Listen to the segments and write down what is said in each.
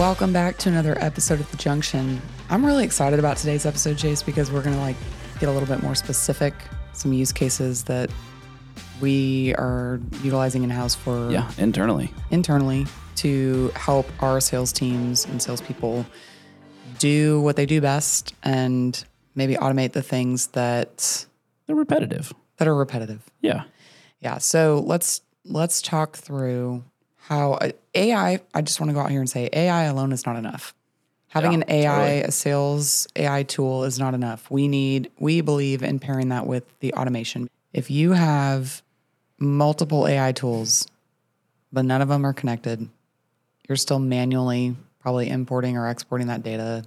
Welcome back to another episode of The Junction. I'm really excited about today's episode, Chase, because we're going to like get a little bit more specific, some use cases that we are utilizing in house for Yeah, internally. internally to help our sales teams and salespeople do what they do best and maybe automate the things that They're repetitive. that are repetitive. Yeah. Yeah. So let's let's talk through how AI. I just want to go out here and say AI alone is not enough. Having Yeah, an AI, totally. a sales AI tool is not enough. We need. We believe in pairing that with the automation. If you have multiple AI tools, but none of them are connected, you're still manually probably importing or exporting that data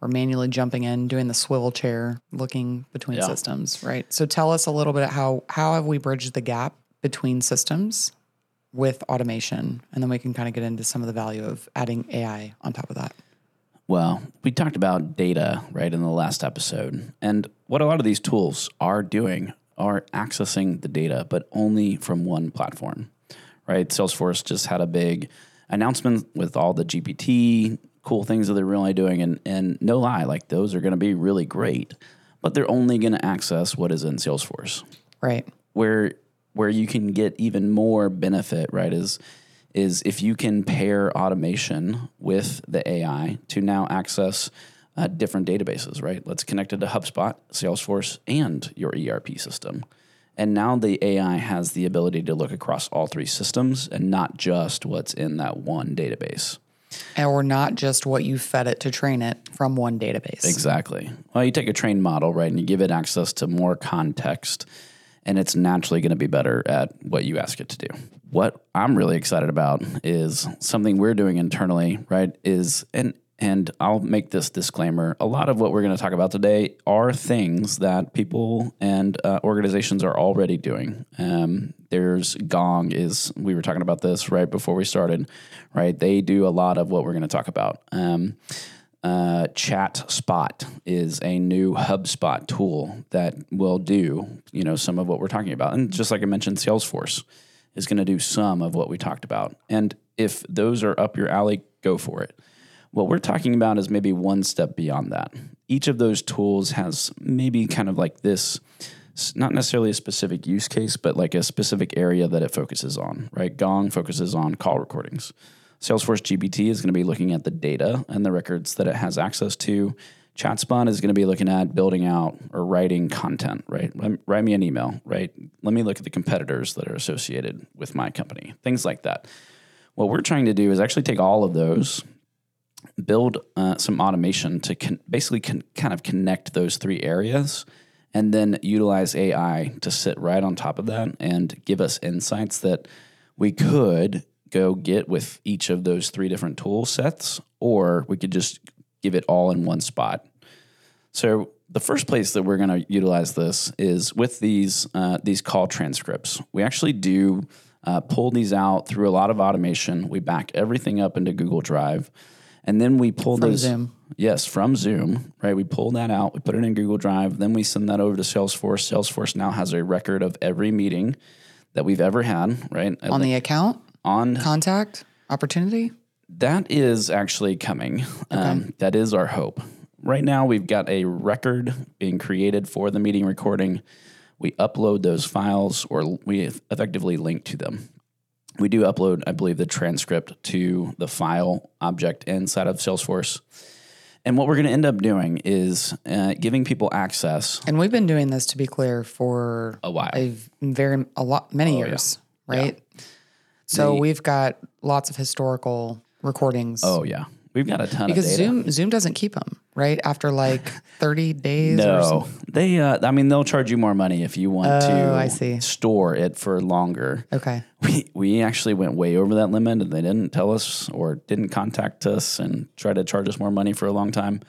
or manually jumping in doing the swivel chair looking between Yeah. systems right so tell us a little bit how how have we bridged the gap between systems with automation and then we can kind of get into some of the value of adding ai on top of that Well, we talked about data, right, in the last episode. And what a lot of these tools are doing are accessing the data, but only from one platform, right? Salesforce just had a big announcement with all the GPT cool things that they're really doing. And, and no lie, like those are going to be really great, but they're only going to access what is in Salesforce. right where where you can get even more benefit, right, is is if you can pair automation with the AI to now access uh, different databases, right? Let's connect it to HubSpot, Salesforce, and your ERP system. And now the AI has the ability to look across all three systems and not just what's in that one database. or not just what you fed it to train it from one database Exactly. Well, you take a trained model, right, and you give it access to more context, and it's naturally going to be better at what you ask it to do. What I'm really excited about is something we're doing internally, right? Is and and I'll make this disclaimer: a lot of what we're going to talk about today are things that people and uh, organizations are already doing. Um, there's Gong is we were talking about this right before we started, right? They do a lot of what we're going to talk about. Um, uh, ChatSpot is a new HubSpot tool that will do, you know, some of what we're talking about. And just like I mentioned, Salesforce is going to do some of what we talked about. And if those are up your alley, go for it. What we're talking about is maybe one step beyond that. Each of those tools has maybe kind of like this, not necessarily a specific use case, but like a specific area that it focuses on, right? Gong focuses on call recordings. Salesforce GPT is going to be looking at the data and the records that it has access to. ChatSpot is going to be looking at building out or writing content, right? Write- me an email, right? Let me look at the competitors that are associated with my company, things like that. What we're trying to do is actually take all of those, build uh, some automation to con- basically con- kind of connect those three areas, and then utilize AI to sit right on top of that and give us insights that we could go get with each of those three different tool sets, or we could just give it all in one spot. So the first place that we're going to utilize this is with these uh, these call transcripts. We actually do uh, pull these out through a lot of automation. We back everything up into Google Drive, and then we pull From those. Zoom. Yes, from Zoom, right? We pull that out, we put it in Google Drive, then we send that over to Salesforce. Salesforce now has a record of every meeting that we've ever had, right? on the account on contact opportunity that is actually coming. Um, that is our hope. Right now, we've got a record being created for the meeting recording. We upload those files, or we effectively link to them. We do upload, I believe, the transcript to the file object inside of Salesforce. And what we're going to end up doing is uh, giving people access. and we've been doing this to be clear for A while. a very a lot many years right so The- we've got lots of historical recordings Oh yeah, we've got a ton because of data. zoom zoom doesn't keep them right after like 30 days No, they. Uh, I mean, they'll charge you more money if you want to. Oh, I see. Store it for longer. okay We we actually went way over that limit, and they didn't tell us or didn't contact us and try to charge us more money for a long time.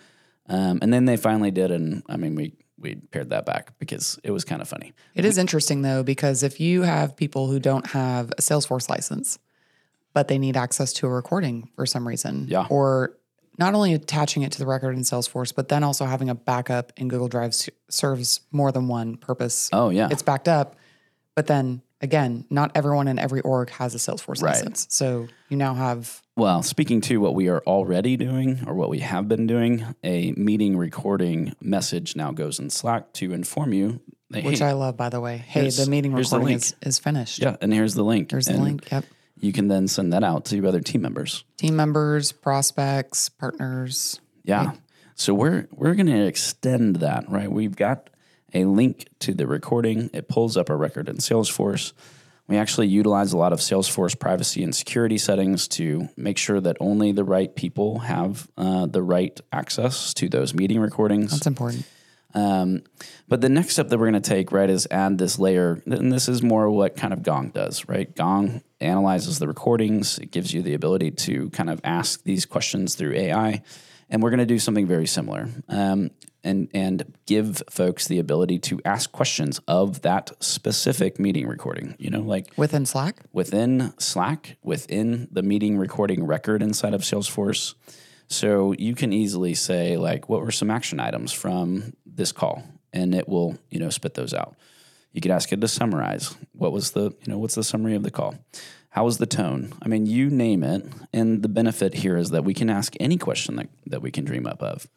Um, and then they finally did, and I mean, we we pared that back because it was kind of funny. It is interesting though, because if you have people who don't have a Salesforce license, but they need access to a recording for some reason, Yeah. or not only attaching it to the record in Salesforce, but then also having a backup in Google Drive serves more than one purpose. Oh yeah, It's backed up, but then again, not everyone in every org has a Salesforce Right. license. So you now have Well, speaking to what we are already doing or what we have been doing, a meeting recording message now goes in Slack to inform you. That, which hey, I love, by the way. Hey, the meeting here's the recording is, is finished. yeah, and here's the link. Here's the link. Yep. You can then send that out to your other team members. Team members, prospects, partners. Yeah. So we're we're going to extend that, right? We've got a link to the recording. It pulls up a record in Salesforce. We actually utilize a lot of Salesforce privacy and security settings to make sure that only the right people have uh, the right access to those meeting recordings. That's important. Um, but the next step that we're going to take, right, is add this layer. And this is more what kind of Gong does, right? Gong analyzes the recordings. It gives you the ability to kind of ask these questions through AI. And we're going to do something very similar um, and, and give folks the ability to ask questions of that specific meeting recording. You know, like Within Slack? within Slack, within the meeting recording record inside of Salesforce. So you can easily say like, what were some action items from this call, and it will you know spit those out. You could ask it to summarize. What was the you know what's the summary of the call? How was the tone? I mean, you name it. And the benefit here is that we can ask any question that, that we can dream up of.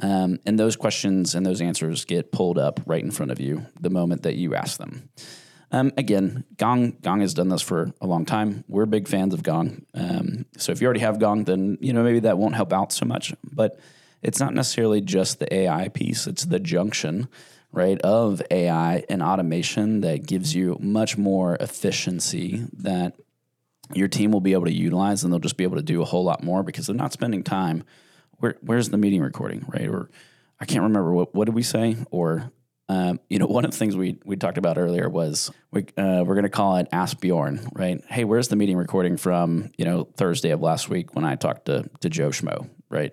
Um, and those questions and those answers get pulled up right in front of you the moment that you ask them. Um, again, Gong Gong has done this for a long time. We're big fans of Gong. Um, so if you already have Gong, then you know maybe that won't help out so much. But it's not necessarily just the AI piece; it's the junction, right, of AI and automation that gives you much more efficiency that your team will be able to utilize, and they'll just be able to do a whole lot more because they're not spending time. Where, where's the meeting recording, right? Or I can't remember what what did we say, or um, you know, one of the things we we talked about earlier was we uh, we're going to call it Ask Bjorn, right? Hey, where's the meeting recording from? You know, Thursday of last week when I talked to to Joe Schmo, right?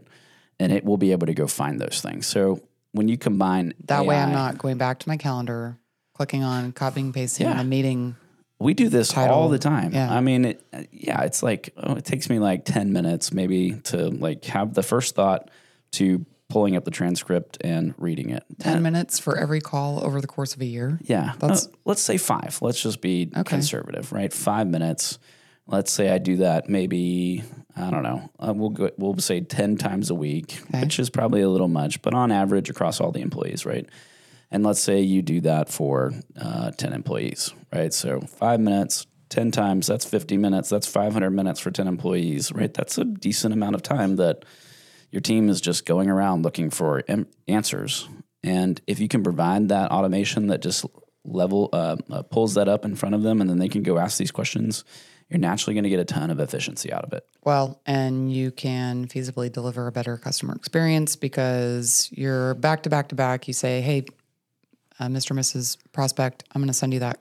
And it will be able to go find those things. So when you combine That way I'm not going back to my calendar, clicking on copying, pasting Yeah. the meeting. We do this title. all the time. Yeah. I mean, it, yeah, it's like oh, it takes me like ten minutes maybe to like have the first thought to pulling up the transcript and reading it. 10 minutes for every call over the course of a year. Yeah, That's- Uh, let's say five. Let's just be Okay. conservative, right? Five minutes. Let's say I do that maybe I don't know. Uh, we'll go, we'll say ten times a week, Okay. which is probably a little much, but on average across all the employees, right? And let's say you do that for uh, ten employees, right? So five minutes, ten times. That's fifty minutes. That's five hundred minutes for ten employees, right? That's a decent amount of time that your team is just going around looking for em- answers. And if you can provide that automation that just level uh, uh, pulls that up in front of them, and then they can go ask these questions, you're naturally going to get a ton of efficiency out of it. Well, and you can feasibly deliver a better customer experience because you're back to back to back. You say, hey, uh, Mr. and Mrs. Prospect, I'm going to send you that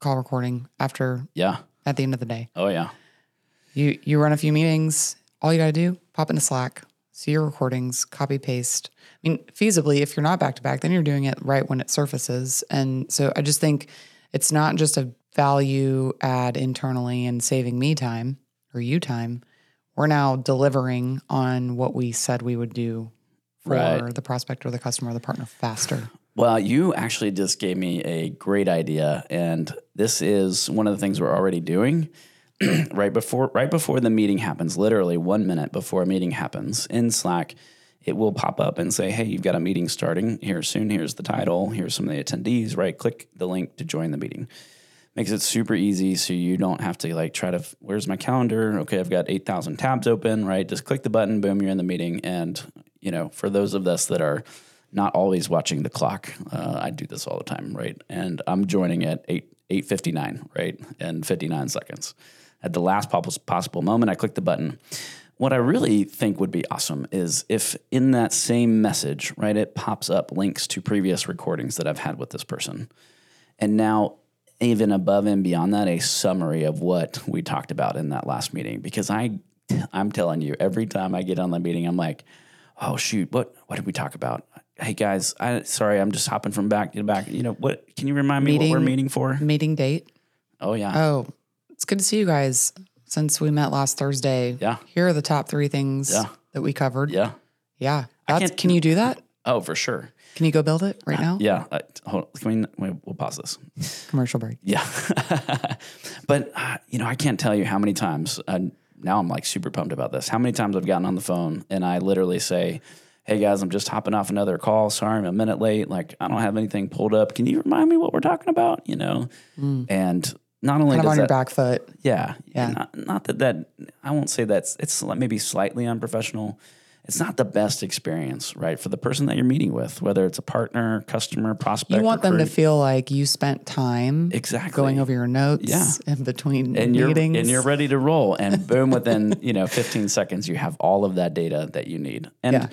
call recording after Yeah. at the end of the day. Oh yeah. You you run a few meetings. All you got to do, pop into Slack, see your recordings, copy paste. I mean, feasibly, if you're not back to back, then you're doing it right when it surfaces. And so I just think it's not just a value add internally and saving me time or you time. We're now delivering on what we said we would do for Right. the prospect or the customer or the partner faster. Well, you actually just gave me a great idea, and this is one of the things we're already doing. right before right before the meeting happens, literally one minute before a meeting happens in Slack, it will pop up and say, "Hey, you've got a meeting starting here soon. Here's the title. Here's some of the attendees. Right, click the link to join the meeting." Makes it super easy, so you don't have to like try to. Where's my calendar? Okay, I've got eight thousand tabs open. Right, just click the button. Boom, you're in the meeting. And you know, for those of us that are not always watching the clock. Uh, I do this all the time, right? And I'm joining at eight eight fifty nine, right, and fifty nine seconds. At the last pos- possible moment, I click the button. What I really think would be awesome is if in that same message, right, it pops up links to previous recordings that I've had with this person, and now even above and beyond that, a summary of what we talked about in that last meeting. Because I, I'm telling you, every time I get on the meeting, I'm like, oh shoot, what what did we talk about? Hey guys, I sorry, I'm just hopping from back to back. You know what? Can you remind me what we're Meeting- for? Meeting date. Oh yeah, Oh, it's good to see you guys since we met last Thursday. Yeah. Here are the top three things Yeah. that we covered. yeah. Yeah. That's, can't- you do that? Oh for sure. Can you go build it right now? Yeah. Uh, hold, can we, we- we'll pause this. Commercial break. Yeah. But you know, I can't tell you how many times. Uh, now I'm like super pumped about this. How many times I've gotten on the phone and I literally say, "Hey guys, I'm just hopping off another call. Sorry, I'm a minute late. Like I don't have anything pulled up. Can you remind me what we're talking about?" You know, and not only Mm. Kind of on your that, back foot. yeah, Yeah. Not, not that that I won't say that's it's maybe slightly unprofessional. It's not the best experience, right, for the person that you're meeting with, whether it's a partner, customer, prospect. You want them to feel like you spent time Exactly. going over your notes Yeah. in between and you're meetings. and you're ready to roll, and boom, within you know 15 seconds, you have all of that data that you need. And Yeah.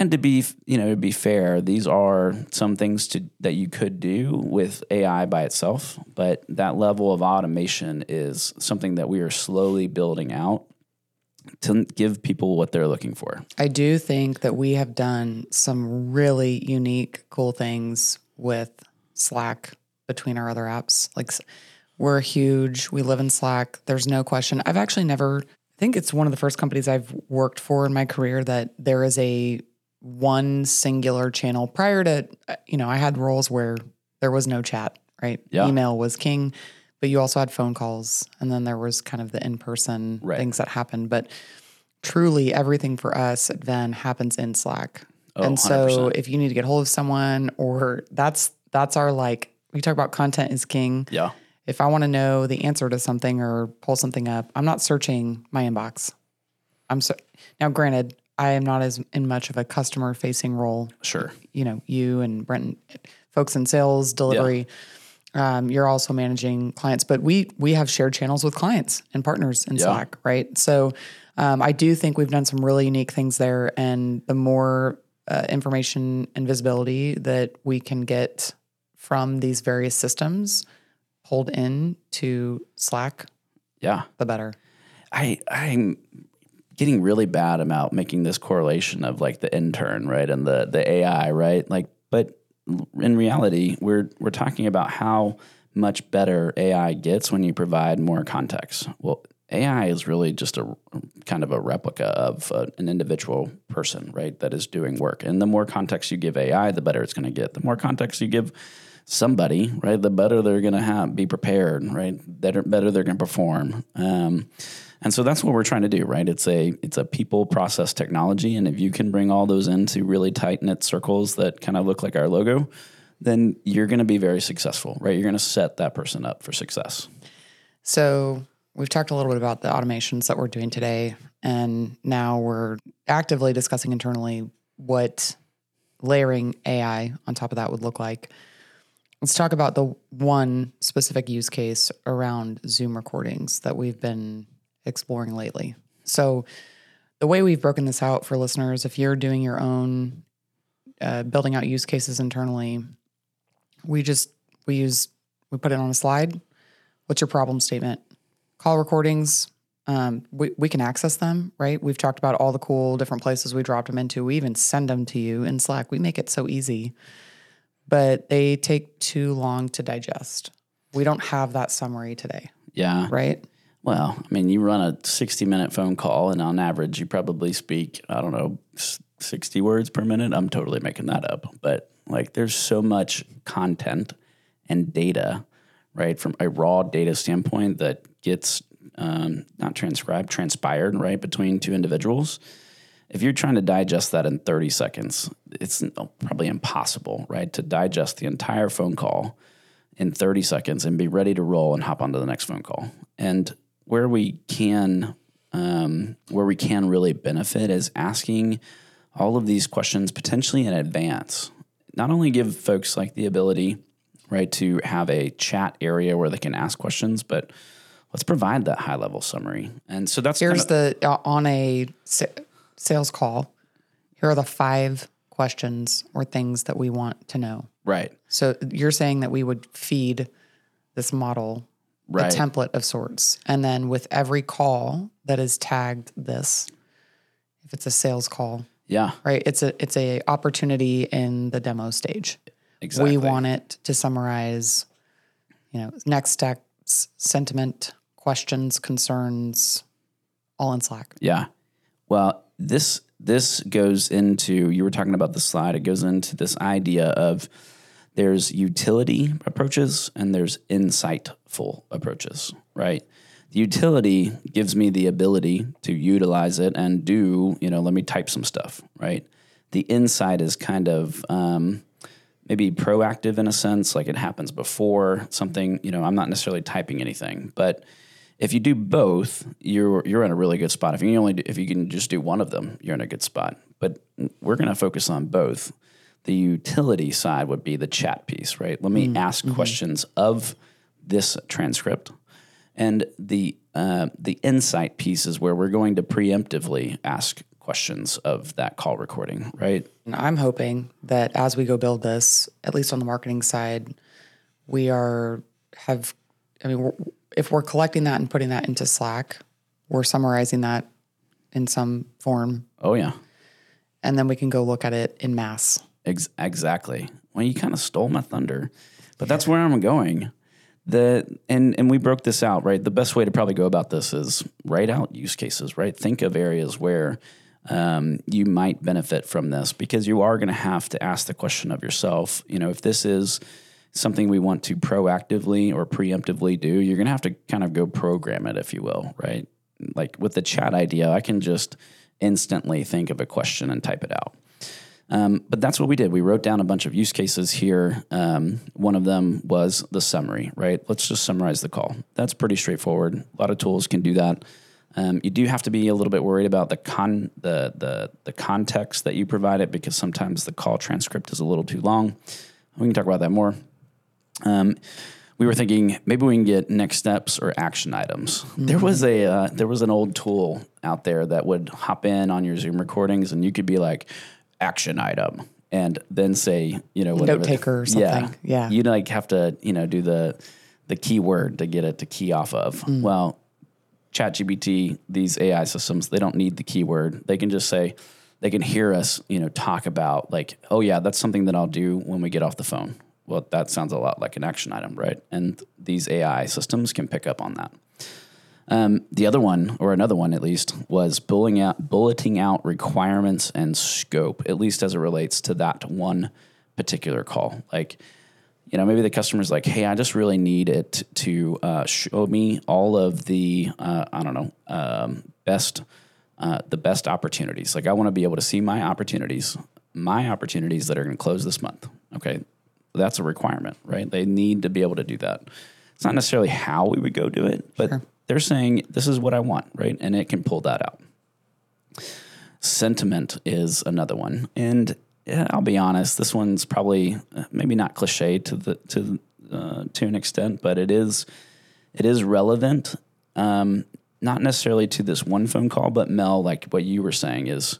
And to be you know to be fair, these are some things to that you could do with AI by itself, but that level of automation is something that we are slowly building out to give people what they're looking for. I do think that we have done some really unique, cool things with Slack between our other apps. Like we're huge. We live in Slack. There's no question. I've actually never, I think it's one of the first companies I've worked for in my career that there is a one singular channel. Prior to, uh, you know, I had roles where there was no chat, right? Yeah. Email was king, but you also had phone calls. And then there was kind of the in person Right. things that happened. But truly everything for us at Venn happens in Slack. Oh, and so 100%. if you need to get hold of someone or that's that's our like we talk about content is king. Yeah. If I want to know the answer to something or pull something up, I'm not searching my inbox. I'm so now granted, I am not as in much of a customer facing role. Sure. You know, you and Brenton folks in sales, delivery. Um, you're also managing clients, but we we have shared channels with clients and partners in Yeah. Slack, right? So um, I do think we've done some really unique things there, and the more uh, information and visibility that we can get from these various systems pulled in to Slack, Yeah. the better. I I'm getting really bad about making this correlation of like the intern, right, and the the AI, right? Like, but in reality, we're we're talking about how much better AI gets when you provide more context. Well, AI is really just a kind of a replica of uh, an individual person, right, that is doing work. And the more context you give AI, the better it's going to get. The more context you give somebody, right, the better they're going to have be prepared, right, better better they're going to perform. Um, and so that's what we're trying to do, right? It's a it's a people process technology, and if you can bring all those into really tight knit circles that kind of look like our logo, then you're going to be very successful, right? You're going to set that person up for success. So we've talked a little bit about the automations that we're doing today, and now we're actively discussing internally what layering AI on top of that would look like. Let's talk about the one specific use case around Zoom recordings that we've been exploring lately. So, the way we've broken this out for listeners, if you're doing your own uh, building out use cases internally, we just we use we put it on a slide. What's your problem statement? Call recordings um, we, we can access them right? We've talked about all the cool different places we dropped them into. We even send them to you in slack. We make it so easy but they take too long to digest we don't have that summary today Yeah. right Well, I mean, you run a 60 minute phone call, and on average, you probably speak, I don't know, 60 words per minute. I'm totally making that up. But like, there's so much content and data, right, from a raw data standpoint that gets um, not transcribed, transpired, right, between two individuals. If you're trying to digest that in 30 seconds, it's probably impossible, right, to digest the entire phone call in 30 seconds and be ready to roll and hop onto the next phone call. And where we can, um, where we can really benefit is asking all of these questions potentially in advance. Not only give folks like the ability, right, to have a chat area where they can ask questions, but let's provide that high level summary. And so that's here's kinda- the uh, on a sales call here are the five questions or things that we want to know right, So you're saying that we would feed this model right, a template of sorts, and then with every call that is tagged this, if it's a sales call, yeah, right? It's a it's a opportunity in the demo stage. exactly. We want it to summarize, you know, next steps, sentiment, questions, concerns, all in Slack. Yeah. Well, this this goes into you were talking about the slide. It goes into this idea of there's utility approaches and there's insightful approaches, right? The utility gives me the ability to utilize it and do, you know, let me type some stuff, right? The insight is kind of um, maybe proactive in a sense, like it happens before something, you know, I'm not necessarily typing anything, but if you do both, you're you're in a really good spot. If you can only do, if you can just do one of them, you're in a good spot. But we're going to focus on both. The utility side would be the chat piece, right? Let me ask questions of this transcript, and the uh, the insight piece is where we're going to preemptively ask questions of that call recording, right? And I'm hoping that as we go build this, at least on the marketing side, we are have. I mean, we're, if we're collecting that and putting that into Slack, we're summarizing that in some form, Oh yeah, and then we can go look at it in mass. Ex- exactly. Well, you kind of stole my thunder, but that's where I'm going. The and and we broke this out right. The best way to probably go about this is write out use cases. Right. Think of areas where um, you might benefit from this because you are going to have to ask the question of yourself. You know, if this is something we want to proactively or preemptively do, you're going to have to kind of go program it, if you will. Right. Like with the chat idea, I can just instantly think of a question and type it out. Um, but that's what we did. We wrote down a bunch of use cases here. Um, one of them was the summary, right? Let's just summarize the call. That's pretty straightforward. A lot of tools can do that. Um, you do have to be a little bit worried about the con the the the context that you provide it because sometimes the call transcript is a little too long. We can talk about that more. Um, we were thinking maybe we can get next steps or action items. There was a uh, there was an old tool out there that would hop in on your Zoom recordings, and you could be like action item, and then say you know whatever- Note taker or something. Yeah. yeah. You'd like have to you know do the the keyword to get it to key off of. Well, ChatGPT, these AI systems, they don't need the keyword. They can just say, they can hear us, you know, talk about like, oh yeah, that's something that I'll do when we get off the phone. Well, that sounds a lot like an action item, right? And these AI systems can pick up on that. Um, the other one, or another one at least, was bulleting out, bulleting out requirements and scope, at least as it relates to that one particular call. Like, you know, maybe the customer's like, hey, I just really need it to uh, show me all of the, uh, I don't know, um, best, uh, the best opportunities. Like, I want to be able to see my opportunities, my opportunities that are going to close this month. Okay, that's a requirement, right? They need to be able to do that. It's not necessarily how we would go do it, but they're saying this is what I want, right? And it can pull that out. Sentiment is another one, and yeah, I'll be honest, this one's probably uh, maybe not cliche to the to uh, to an extent, but it is it is relevant. Um, not necessarily to this one phone call, but Mel, like what you were saying is,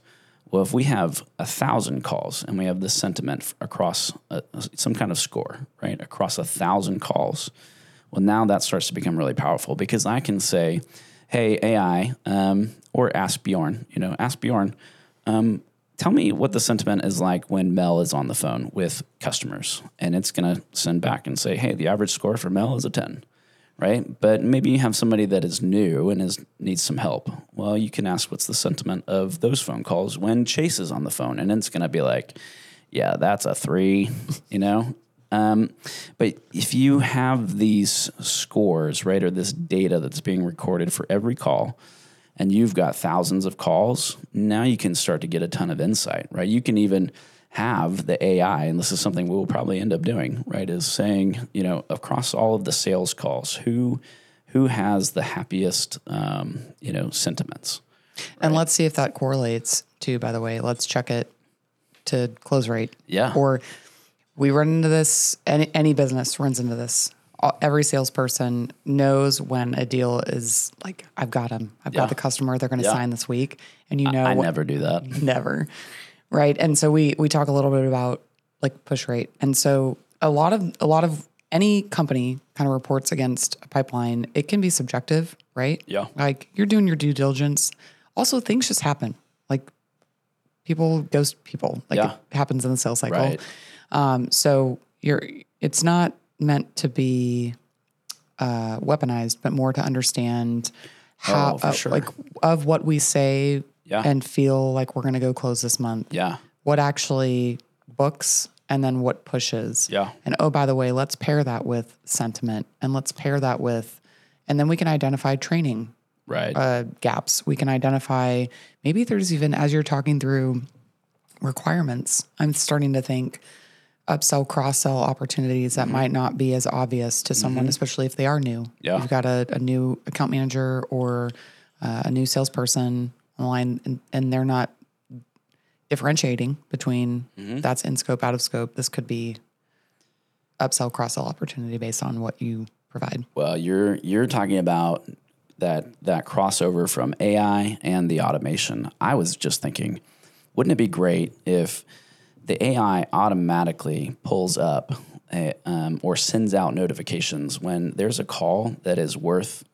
well, if we have a thousand calls and we have this sentiment across a, some kind of score, right, across a thousand calls, well, now that starts to become really powerful because I can say, hey, AI, um, or ask Bjorn, you know, ask Bjorn, um, tell me what the sentiment is like when Mel is on the phone with customers. And it's going to send back and say, hey, the average score for Mel is a 10, right? But maybe you have somebody that is new and is needs some help. Well, you can ask what's the sentiment of those phone calls when Chase is on the phone. And it's going to be like, yeah, that's a three, you know? Um, but if you have these scores, right, or this data that's being recorded for every call, and you've got thousands of calls, now you can start to get a ton of insight, right? You can even have the AI, and this is something we will probably end up doing, right? Is saying, you know, across all of the sales calls, who who has the happiest, um, you know, sentiments? And let's see if that correlates too, by the way. Let's check it to close rate. Yeah. Or we run into this, any, any business runs into this. All- Every salesperson knows when a deal is like, I've got them. I've Yeah. got the customer. They're going to Yeah. sign this week. And you know, I what- never do that. never. Right. And so we we talk a little bit about like push rate. And so a lot of a lot of any company kind of reports against a pipeline, it can be subjective, right? Yeah. Like you're doing your due diligence. Also things just happen. Like people ghost people. Like Yeah. it happens in the sales cycle. Right. Um, so you're it's not meant to be uh, weaponized, but more to understand how Oh, uh, sure. like of what we say Yeah. and feel like we're going to go close this month. Yeah. What actually books and then what pushes. Yeah. And oh, by the way, let's pair that with sentiment and let's pair that with And then we can identify training Right. uh, gaps. We can identify maybe there's even as you're talking through requirements. I'm starting to think upsell, cross sell opportunities that might not be as obvious to someone, especially if they are new. Yeah. you've got a, a new account manager or uh, a new salesperson online, and, and they're not differentiating between that's in scope, out of scope. This could be upsell, cross sell opportunity based on what you provide. Well, you're you're talking about that that crossover from AI and the automation. I was just thinking, wouldn't it be great if the AI automatically pulls up a, um, or sends out notifications when there's a call that is worth,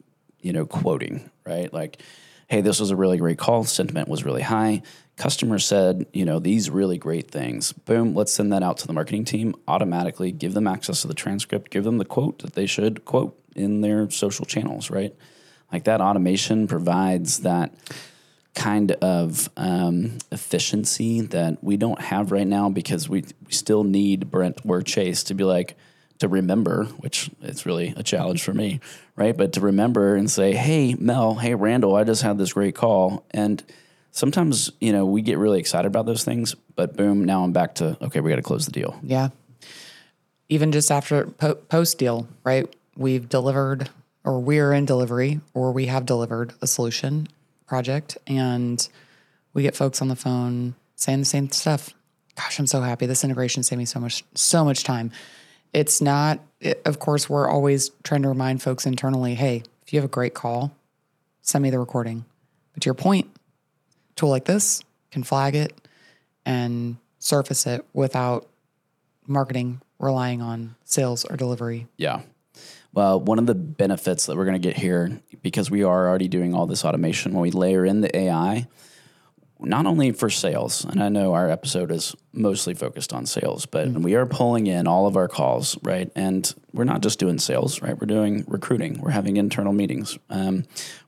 you know, quoting, right? Like, hey, this was a really great call. Sentiment was really high. Customer said, you know, these really great things. Boom, let's send that out to the marketing team. Automatically give them access to the transcript, give them the quote that they should quote in their social channels, right? Like that automation provides that kind of um, efficiency that we don't have right now because we, we still need Brent or Chase to be like, to remember, which it's really a challenge for me, right? But to remember and say, hey, Mel, hey, Randall, I just had this great call. And sometimes, you know, we get really excited about those things, but boom, now I'm back to, okay, we got to close the deal. Yeah. Even just after po- post deal, right? We've delivered, or we're in delivery, or we have delivered a solution project, and we get folks on the phone saying the same stuff. Gosh, I'm so happy. This integration saved me so much, so much time. It's not, it, of course, we're always trying to remind folks internally, hey, if you have a great call, send me the recording. But to your point, tool like this can flag it and surface it without marketing relying on sales or delivery. Yeah. Well, one of the benefits that we're going to get here, because we are already doing all this automation, when we layer in the AI, not only for sales, and I know our episode is mostly focused on sales, but we are pulling in all of our calls, right? And we're not just doing sales, right? We're doing recruiting, we're having internal meetings. Um,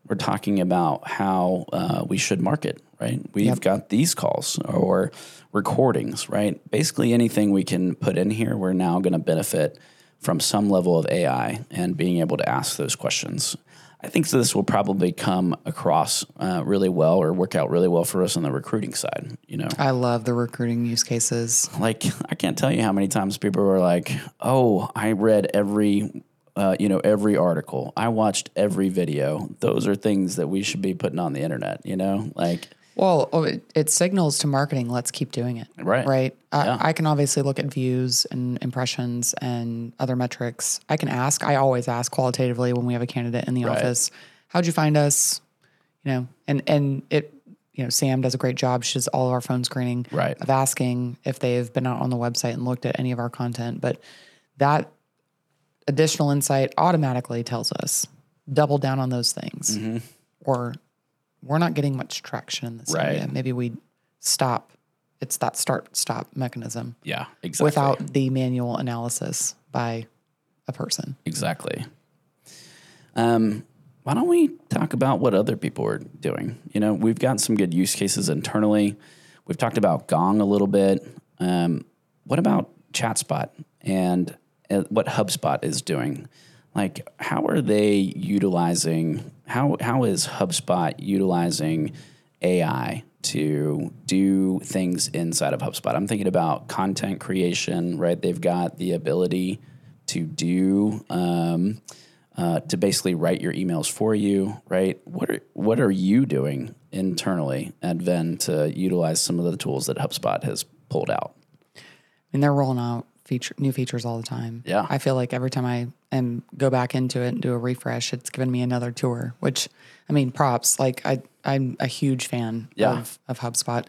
we're talking about how uh, we should market, right? We've got these calls or recordings, right? Basically, anything we can put in here, we're now going to benefit from some level of AI and being able to ask those questions. I think this will probably come across uh, really well or work out really well for us on the recruiting side. You know, I love the recruiting use cases. like I can't tell you how many times people were like, "Oh, I read every, uh, you know, every article. I watched every video." Those are things that we should be putting on the internet. You know, like Well, oh, it, it signals to marketing, let's keep doing it. Right. Right. I, Yeah. I can obviously look at views and impressions and other metrics. I can ask, I always ask qualitatively when we have a candidate in the Right. office, how'd you find us? You know, and, and it, you know, Sam does a great job. She does all of our phone screening Right. of asking if they've been out on the website and looked at any of our content. But that additional insight automatically tells us double down on those things. Mm-hmm. Or we're not getting much traction in this Right. area. Maybe we stop. It's that start stop mechanism yeah, exactly. without the manual analysis by a person. Exactly. Um, why don't we talk about what other people are doing? You know, we've got some good use cases internally. We've talked about Gong a little bit. Um, what about ChatSpot and uh, what HubSpot is doing? Like, how are they utilizing? How how is HubSpot utilizing AI to do things inside of HubSpot? I'm thinking about content creation. Right, they've got the ability to do um, uh, to basically write your emails for you, right? What are what are you doing internally at Venn to utilize some of the tools that HubSpot has pulled out? I mean, they're rolling out feature new features all the time. Yeah. I feel like every time I am go back into it and do a refresh, it's given me another tour. Which, I mean, props. Like I, I'm a huge fan Yeah. of of HubSpot.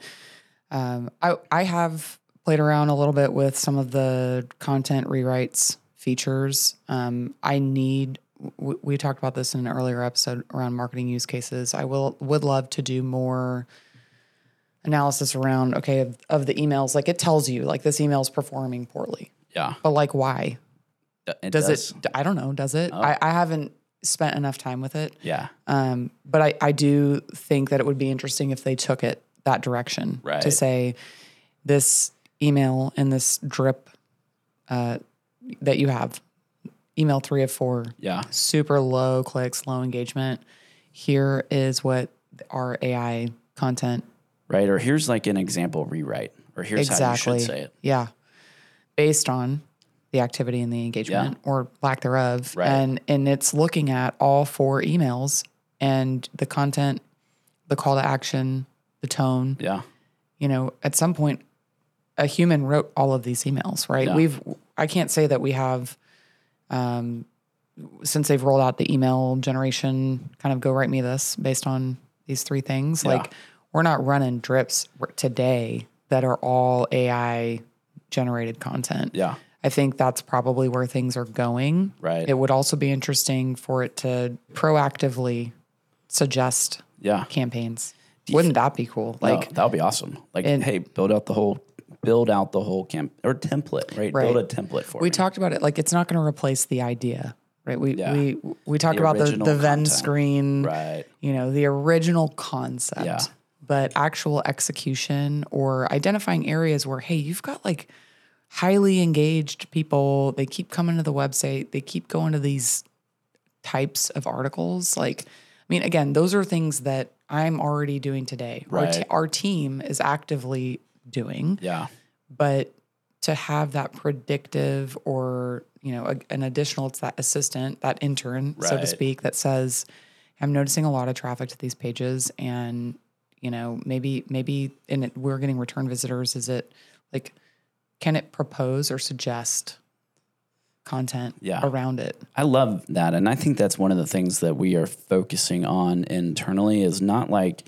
Um, I I have played around a little bit with some of the content rewrites features. Um, I need. w- We talked about this in an earlier episode around marketing use cases. I will would love to do more analysis around okay of, of the emails. Like it tells you like this email is performing poorly, Yeah, but like why? it Does, does. it? I don't know. Does it? I, I haven't spent enough time with it. Yeah, Um, but I, I do think that it would be interesting if they took it that direction Right. to say this email and this drip uh, that you have email three of four, Yeah. super low clicks, low engagement. Here is what our AI content Right. Or here's like an example rewrite, or here's exactly how you should say it. Yeah. Based on the activity and the engagement or lack thereof. Right. And and it's looking at all four emails and the content, the call to action, the tone. Yeah. You know, at some point a human wrote all of these emails, right? Yeah. We've I can't say that we have um since they've rolled out the email generation kind of go write me this based on these three things. Yeah. Like we're not running drips today that are all AI generated content. Yeah. I think that's probably where things are going. Right. It would also be interesting for it to proactively suggest Yeah. campaigns. Wouldn't that be cool? Like Like that would be awesome. Like, And- hey, build out the whole, build out the whole camp or template, right? Right. Build a template for it. we me. talked about it, like it's not going to replace the idea, right? We Yeah. we we talked The about the the Venn content. screen, right. you know, the original concept. Yeah. But actual execution or identifying areas where, hey, you've got like highly engaged people. They keep coming to the website. They keep going to these types of articles. Like, I mean, again, those are things that I'm already doing today. Our, Right. our team is actively doing Yeah. but to have that predictive or you know a, an additional it's that assistant that intern so to speak that says i'm noticing a lot of traffic to these pages and you know maybe maybe in it we're getting return visitors is it like can it propose or suggest content Yeah. around it I love that. And I think that's one of the things that we are focusing on internally is not like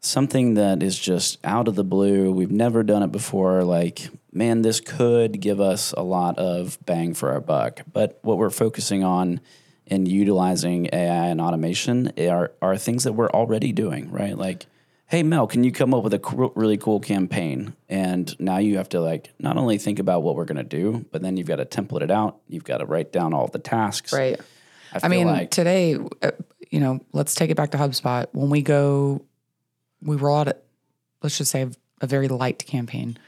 something that is just out of the blue. We've never done it before. Like, man, this could give us a lot of bang for our buck. But what we're focusing on in utilizing AI and automation are, are things that we're already doing, right? Like, hey, Mel, can you come up with a really cool campaign? And now you have to like not only think about what we're going to do, but then you've got to template it out. You've got to write down all the tasks. right I, I mean, like today, uh, you know, let's take it back to HubSpot. When we go, we roll out, a, let's just say, a very light campaign,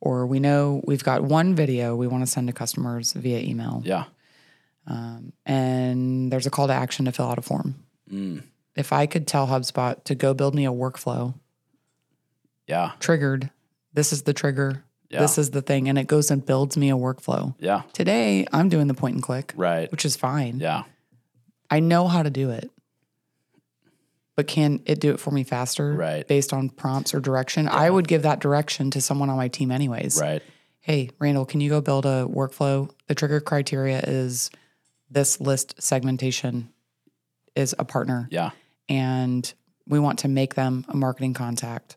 or we know we've got one video we want to send to customers via email, yeah, and there's a call to action to fill out a form. Mm. If I could tell HubSpot to go build me a workflow yeah, triggered, this is the trigger, Yeah. this is the thing, and it goes and builds me a workflow. yeah, Today, I'm doing the point and click, right, which is fine. yeah, I know how to do it. But can it do it for me faster? Right. Based on prompts or direction? I would give that direction to someone on my team anyways. right, Hey, Randall, can you go build a workflow? The trigger criteria is this list segmentation is a partner yeah, and we want to make them a marketing contact.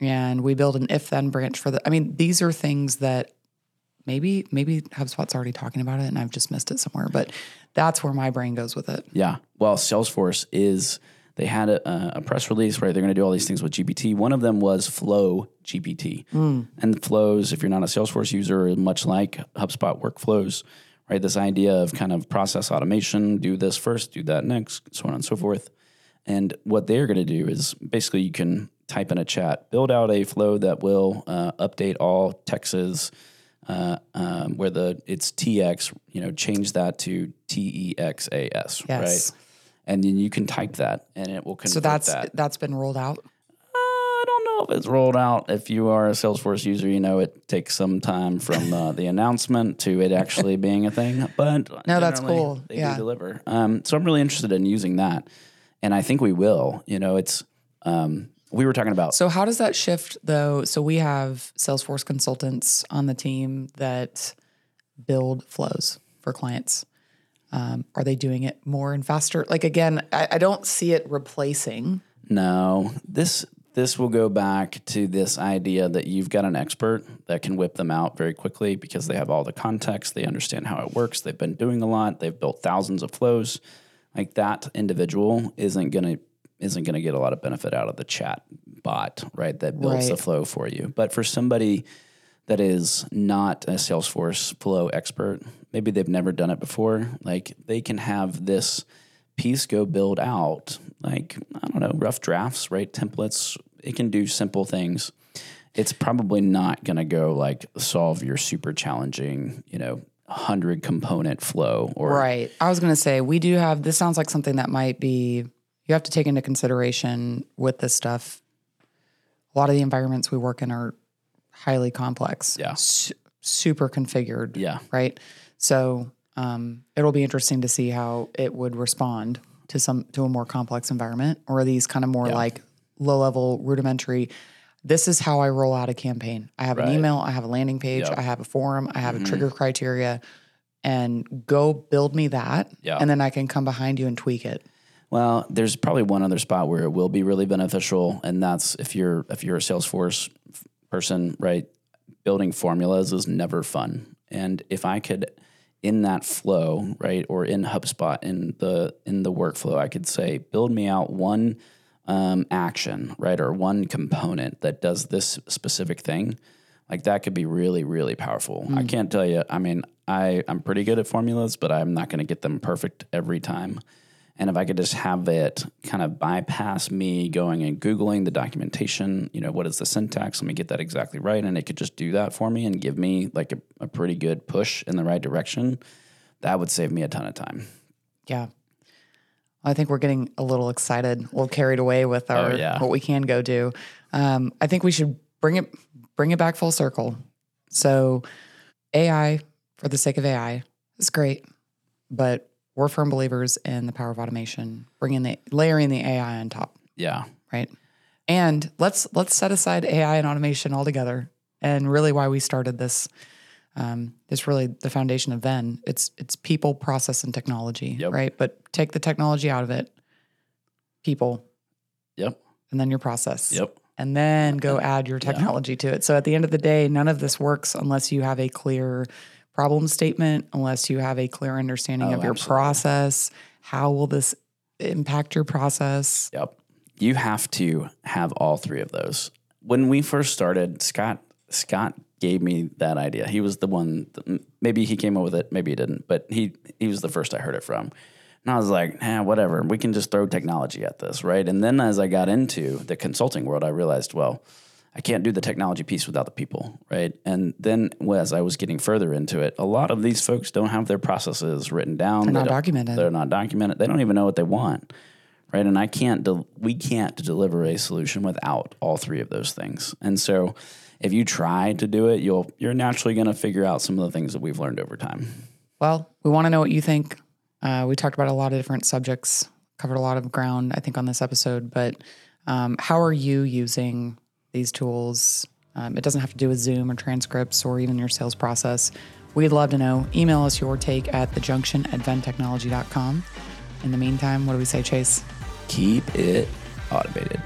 And we build an if then branch for the I mean, these are things that maybe maybe HubSpot's already talking about it and I've just missed it somewhere, but that's where my brain goes with it. yeah. Well, Salesforce is. They had a, a press release, right? They're going to do all these things with GPT. One of them was Flow GPT. Mm. And flows, if you're not a Salesforce user, much like HubSpot workflows, right? This idea of kind of process automation, do this first, do that next, so on and so forth. And what they're going to do is basically you can type in a chat, build out a flow that will uh, update all texts uh, um, where the it's TX, you know, change that to T E X A S, Yes. right? And then you can type that, and it will convert So that's that. that's been rolled out. I don't know if it's rolled out. If you are a Salesforce user, you know it takes some time from uh, the announcement to it actually being a thing. But No, that's cool. They Yeah. do deliver. Um, so I'm really interested in using that, and I think we will. You know, it's um, we were talking about So how does that shift though? So we have Salesforce consultants on the team that build flows for clients. Um, are they doing it more and faster? Like again, I, I don't see it replacing. No, this this will go back to this idea that you've got an expert that can whip them out very quickly because they have all the context, they understand how it works, they've been doing a lot, they've built thousands of flows. Like that individual isn't gonna isn't gonna get a lot of benefit out of the chat bot, right? That builds the flow for you. But for somebody that is not a Salesforce flow expert, maybe they've never done it before, like they can have this piece go build out like I don't know, rough drafts, right? Templates. It can do simple things. It's probably not going to go like solve your super challenging, you know, hundred component flow or Right. I was going to say, we do have, this sounds like something that might be, you have to take into consideration with this stuff. A lot of the environments we work in are highly complex. Yeah. Su- super configured. yeah, Right. So um, it'll be interesting to see how it would respond to some, to a more complex environment or are these kind of more like low level rudimentary. This is how I roll out a campaign. I have an email, I have a landing page, Yep. I have a forum, I have a mm-hmm. trigger criteria, and go build me that. Yeah. And then I can come behind you and tweak it. Well, there's probably one other spot where it will be really beneficial, and that's if you're if you're a Salesforce person, right? Building formulas is never fun, and if I could, in that flow, right, or in HubSpot in the in the workflow, I could say, build me out one um, action, right, or one component that does this specific thing. Like that could be really, really powerful. I can't tell you. I mean, I I'm pretty good at formulas, but I'm not going to get them perfect every time. And if I could just have it kind of bypass me going and Googling the documentation, you know, what is the syntax? Let me get that exactly right. And it could just do that for me and give me like a, a pretty good push in the right direction. That would save me a ton of time. Yeah. I think we're getting a little excited, a little carried away with our Oh, yeah. what we can go do. Um, I think we should bring it bring it back full circle. So AI for the sake of AI is great, but we're firm believers in the power of automation, bringing the layering the AI on top, Yeah. right? And let's let's set aside AI and automation altogether. And really, why we started this, um, is really the foundation of Venn. It's it's people, process, and technology, Yep. right? But take the technology out of it, people, Yep. and then your process, Yep. and then go add your technology to it. So at the end of the day, none of this works unless you have a clear problem statement, unless you have a clear understanding Oh, of your absolutely. process. How will this impact your process? Yep. You have to have all three of those. When we first started, Scott Scott gave me that idea. He was the one. That, maybe he came up with it. Maybe he didn't. But he he was the first I heard it from. And I was like, nah, whatever. We can just throw technology at this, right? And then as I got into the consulting world, I realized, well, I can't do the technology piece without the people, right? And then as I was getting further into it, a lot of these folks don't have their processes written down. They're not don't- documented. They're not documented. They don't even know what they want, right? And I can't. Del- we can't deliver a solution without all three of those things. And so, if you try to do it, you'll you're naturally going to figure out some of the things that we've learned over time. Well, we want to know what you think. Uh, we talked about a lot of different subjects, covered a lot of ground, I think, on this episode. But um, how are you using these tools? Um, it doesn't have to do with Zoom or transcripts or even your sales process. We'd love to know. Email us your take at thejunction at venntechnology.com. In the meantime, what do we say, Chase? Keep it automated.